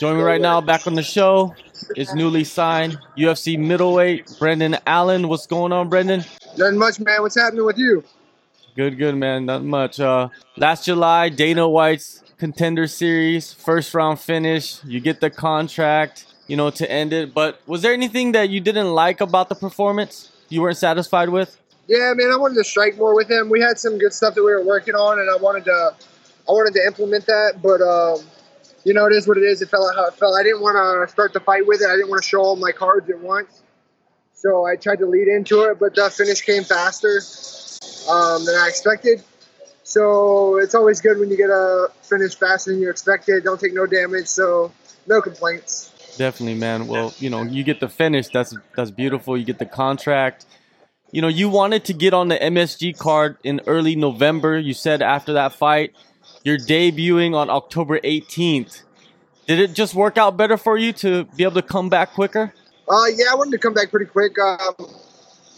Join me right now back on the show. It's newly signed UFC middleweight Brendan Allen. What's going on, Brendan? Nothing much, man. What's happening with you? Good, good, man. Not much. Uh, last July, Dana White's Contender Series, first round finish. You get the contract, you know, to end it. But was there anything that you didn't like about the performance? You weren't satisfied with? Yeah, man. I wanted to strike more with him. We had some good stuff that we were working on, and I wanted to, I wanted to implement that. But um, you know, it is what it is. It felt how it felt. I didn't want to start the fight with it. I didn't want to show all my cards at once. So I tried to lead into it, but the finish came faster um, than I expected. So it's always good when you get a finish faster than you expected. Don't take no damage, so no complaints. Definitely, man. Well, you know, you get the finish. That's that's beautiful. You get the contract. You know, you wanted to get on the MSG card in early November. You said after that fight, you're debuting on October 18th. Did it just work out better for you to be able to come back quicker? Uh, yeah, I wanted to come back pretty quick. Um,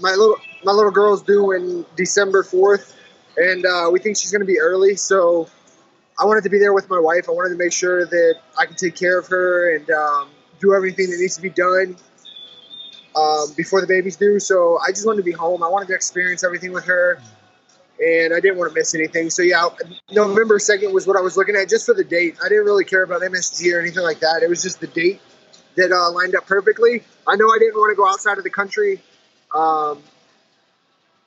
my little my little girl's due in December 4th, and uh, we think she's going to be early. So I wanted to be there with my wife. I wanted to make sure that I can take care of her and um, do everything that needs to be done um, before the baby's due. So I just wanted to be home. I wanted to experience everything with her, and I didn't want to miss anything. So yeah, November 2nd was what I was looking at just for the date. I didn't really care about MSG or anything like that. It was just the date that uh, lined up perfectly. I know I didn't want to go outside of the country. Um,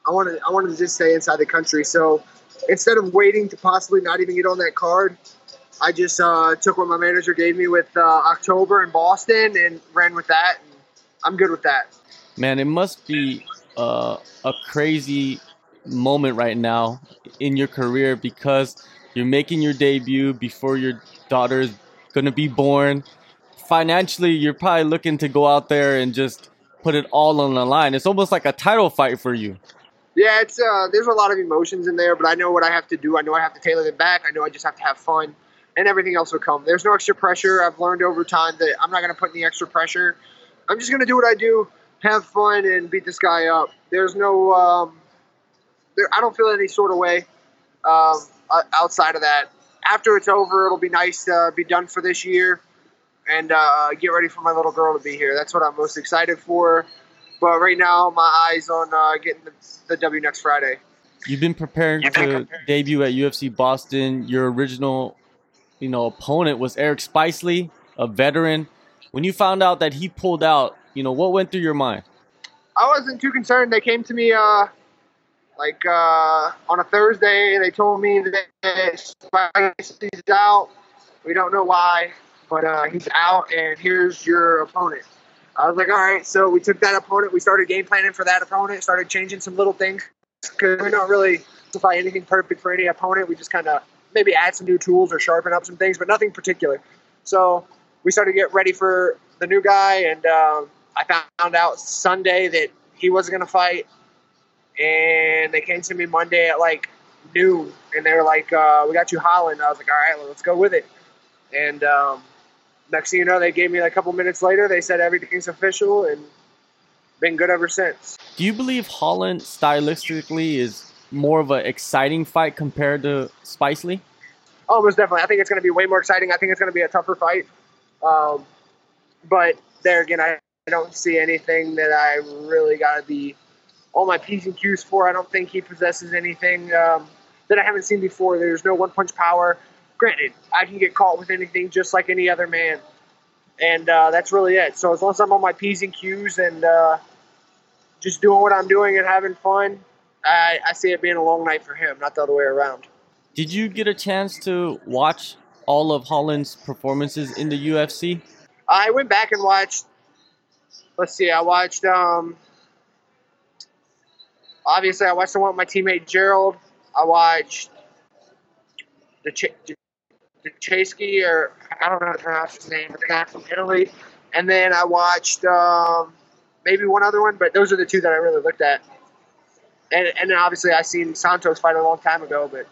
I wanted I wanted to just stay inside the country. So instead of waiting to possibly not even get on that card, I just uh, took what my manager gave me with uh, October in Boston and ran with that. And I'm good with that. Man, it must be uh, a crazy moment right now in your career because you're making your debut before your daughter is going to be born. Financially, you're probably looking to go out there and just put it all on the line. It's almost like a title fight for you. Yeah, it's uh, there's a lot of emotions in there, but I know what I have to do. I know I have to tailor them back. I know I just have to have fun, and everything else will come. There's no extra pressure. I've learned over time that I'm not to put any extra pressure. I'm just to do what I do, have fun, and beat this guy up. There's no, um, there, I don't feel any sort of way um, outside of that. After it's over, it'll be nice to be done for this year and uh, get ready for my little girl to be here. That's what I'm most excited for. But right now, my eyes on uh, getting the, the, W next Friday. You've been preparing You've been to preparing. debut at UFC Boston. Your original, you know, opponent was Eric Spicely, a veteran. When you found out that he pulled out, you know, what went through your mind? I wasn't too concerned. They came to me uh, like uh, on a Thursday. They told me that Spicely's out. We don't know why, but uh, he's out, and here's your opponent. I was like, all right. So we took that opponent. We started game planning for that opponent. Started changing some little things because we don't really supply anything perfect for any opponent. We just kind of maybe add some new tools or sharpen up some things, but nothing particular. So we started to get ready for the new guy, and um, I found out Sunday that he wasn't going to fight. And they came to me Monday at like noon, and they were like, uh, "We got you Holland." I was like, "All right, well, let's go with it." And um, next thing you know, they gave me like, a couple minutes later. They said everything's official and been good ever since. Do you believe Holland stylistically is more of an exciting fight compared to Spicely? Oh, most definitely. I think it's going to be way more exciting. I think it's going to be a tougher fight. Um, but there again, I, I don't see anything that I really got to be all my P's and Q's for. I don't think he possesses anything um, that I haven't seen before. There's no one punch power granted, I can get caught with anything just like any other man. And uh, that's really it. So as long as I'm on my P's and Q's and uh, just doing what I'm doing and having fun, I, I see it being a long night for him, not the other way around. Did you get a chance to watch all of Holland's performances in the UFC? I went back and watched. Let's see, I watched. Um, obviously, I watched the one with my teammate Gerald. I watched the Ch- Chesky, or I don't know how to pronounce his name, but the guy from Italy. And then I watched um, maybe one other one, but those are the two that I really looked at. And, and then obviously I seen Santos fight a long time ago, but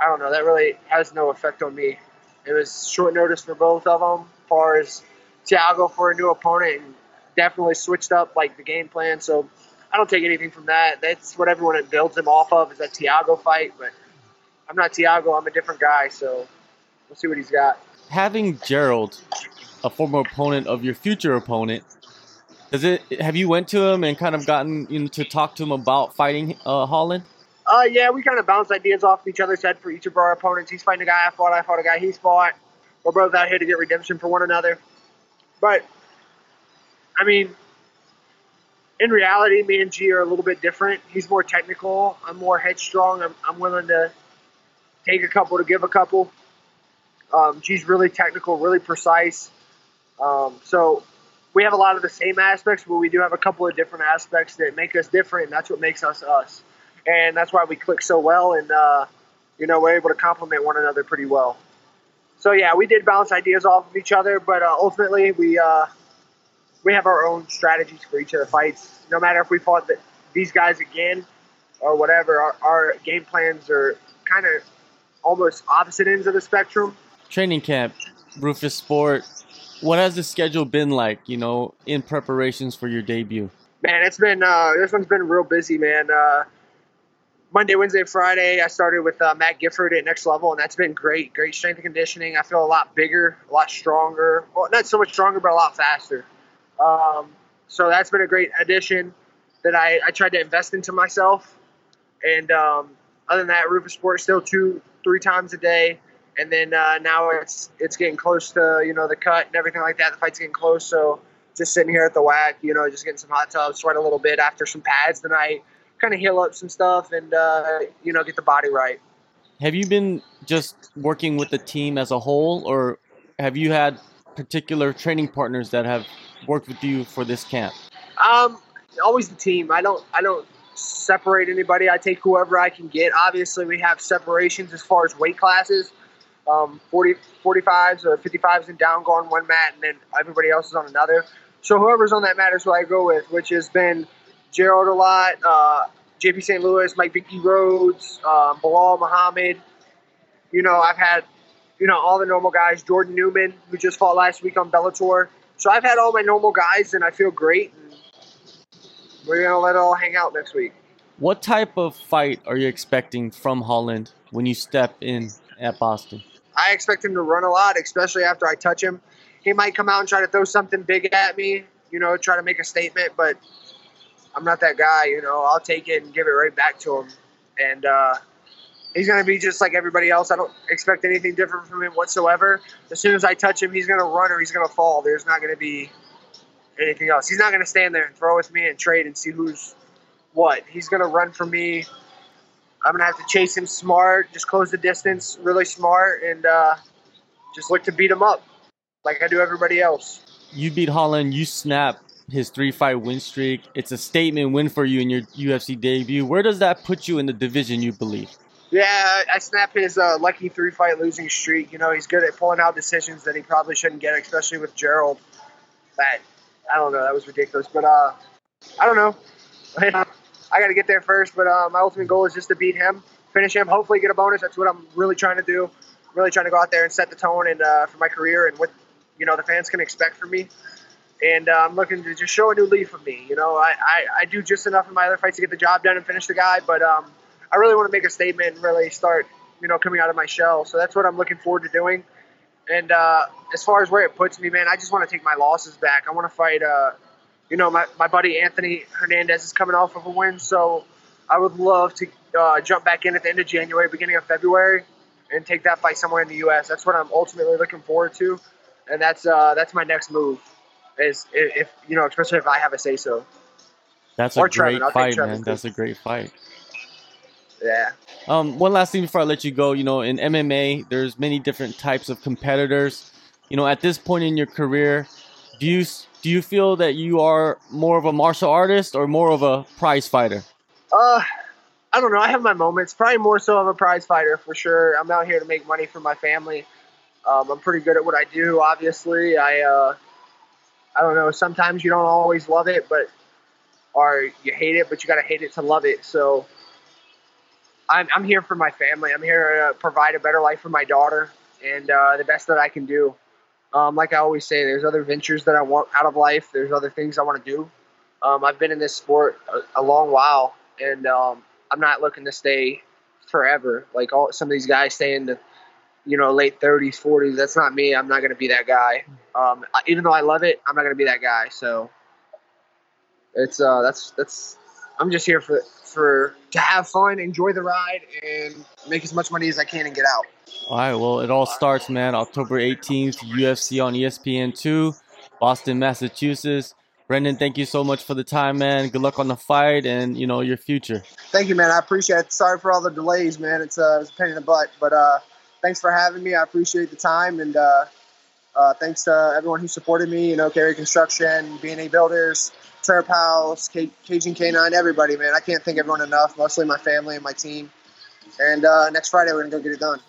I don't know. That really has no effect on me. It was short notice for both of them. As far as Thiago for a new opponent, and definitely switched up like the game plan. So I don't take anything from that. That's what everyone builds him off of is that Thiago fight. But I'm not Thiago. I'm a different guy. So we'll see what he's got. Having Gerald a former opponent of your future opponent. Does it? Have you went to him and kind of gotten you know, to talk to him about fighting uh, Holland? Uh, yeah, we kind of bounce ideas off each other's head for each of our opponents. He's fighting a guy I fought, I fought a guy he's fought. We're both out here to get redemption for one another. But, I mean, in reality, me and G are a little bit different. He's more technical. I'm more headstrong. I'm, I'm willing to take a couple to give a couple. Um, G's really technical, really precise. Um, so we have a lot of the same aspects, but we do have a couple of different aspects that make us different, and that's what makes us us. And that's why we click so well, and uh, you know we're able to complement one another pretty well. So yeah, we did bounce ideas off of each other, but uh, ultimately we uh, we have our own strategies for each of the fights. No matter if we fought the, these guys again or whatever, our, our game plans are kind of almost opposite ends of the spectrum. Training camp, Roufusport. what has the schedule been like, you know, in preparations for your debut? Man, it's been uh, this one's been real busy, man. Uh, Monday, Wednesday, Friday, I started with uh, Matt Gifford at Next Level, and that's been great. Great strength and conditioning. I feel a lot bigger, a lot stronger. Well, not so much stronger, but a lot faster. Um, so that's been a great addition that I, I tried to invest into myself. And um, other than that, Roufusport still two, three times a day and then uh, now it's it's getting close to you know the cut and everything like that. The fight's getting close, so just sitting here at the whack, you know, just getting some hot tubs, sweat a little bit after some pads tonight, kind of heal up some stuff, and uh, you know get the body right. Have you been just working with the team as a whole, or have you had particular training partners that have worked with you for this camp? Um, always the team. I don't I don't separate anybody. I take whoever I can get. Obviously, we have separations as far as weight classes um, 40, 45s or 55s and down go on one mat, and then everybody else is on another. So whoever's on that mat is who I go with, which has been Gerald a lot, uh, JP St. Louis, Mike Vicky Rhodes, um, Belal Muhammad. You know, I've had, you know, all the normal guys. Jordan Newman, who just fought last week on Bellator. So I've had all my normal guys, and I feel great. And we're gonna let it all hang out next week. What type of fight are you expecting from Holland when you step in at Boston? I expect him to run a lot, especially after I touch him. He might come out and try to throw something big at me, you know, try to make a statement, but I'm not that guy, you know. I'll take it and give it right back to him. And uh, he's going to be just like everybody else. I don't expect anything different from him whatsoever. As soon as I touch him, he's going to run or he's going to fall. There's not going to be anything else. He's not going to stand there and throw with me and trade and see who's what. He's going to run for me I'm gonna have to chase him smart, just close the distance, really smart, and uh, just look to beat him up like I do everybody else. You beat Holland. You snap his three-fight win streak. It's a statement win for you in your UFC debut. Where does that put you in the division? You believe? Yeah, I snap his uh, lucky three-fight losing streak. You know, he's good at pulling out decisions that he probably shouldn't get, especially with Gerald. But I don't know, that was ridiculous, but uh, I don't know. I got to get there first. But uh, my ultimate goal is just to beat him, finish him, hopefully get a bonus. That's what I'm really trying to do. I'm really trying to go out there and set the tone and uh, for my career and what you know the fans can expect from me. And uh, I'm looking to just show a new leaf of me. You know, I, I, I, do just enough in my other fights to get the job done and finish the guy, but um, I really want to make a statement and really start, you know, coming out of my shell. So that's what I'm looking forward to doing. And uh, as far as where it puts me, man, I just want to take my losses back. I want to fight uh, you know, my, my buddy Anthony Hernandez is coming off of a win, so I would love to uh, jump back in at the end of January, beginning of February, and take that fight somewhere in the U.S. That's what I'm ultimately looking forward to, and that's uh, that's my next move. Is if, if you know, especially if I have a say so. That's or a great fight, man. That's a great fight. Yeah. Um, one last thing before I let you go, you know, in MMA, there's many different types of competitors. You know, at this point in your career, do you do you feel that you are more of a martial artist or more of a prize fighter? Uh, I don't know. I have my moments. Probably more so of a prize fighter for sure. I'm out here to make money for my family. Um, I'm pretty good at what I do. Obviously, I uh, I don't know. Sometimes you don't always love it, but or you hate it, but you got to hate it to love it. So I'm, I'm here for my family. I'm here to provide a better life for my daughter and uh, the best that I can do. Um, like I always say, there's other ventures that I want out of life. There's other things I want to do. Um, I've been in this sport a, a long while, and um, I'm not looking to stay forever. Like all some of these guys stay in the you know, late 30s, 40s. That's not me. I'm not going to be that guy. Um, even though I love it, I'm not going to be that guy. So it's uh, that's that's. I'm just here for for to have fun, enjoy the ride, and make as much money as I can and get out. All right. Well, it all starts, man. October 18th, UFC on ESPN two, Boston, Massachusetts. Brendan, thank you so much for the time, man. Good luck on the fight and you know your future. Thank you, man. I appreciate it. Sorry for all the delays, man. It's uh, it was a pain in the butt, but uh, thanks for having me. I appreciate the time and uh, uh, thanks to everyone who supported me. You know, Gary Construction, B&A Builders, Trap House, C- Cajun K9, everybody, man. I can't thank everyone enough. Mostly my family and my team. And uh, next Friday we're gonna go get it done.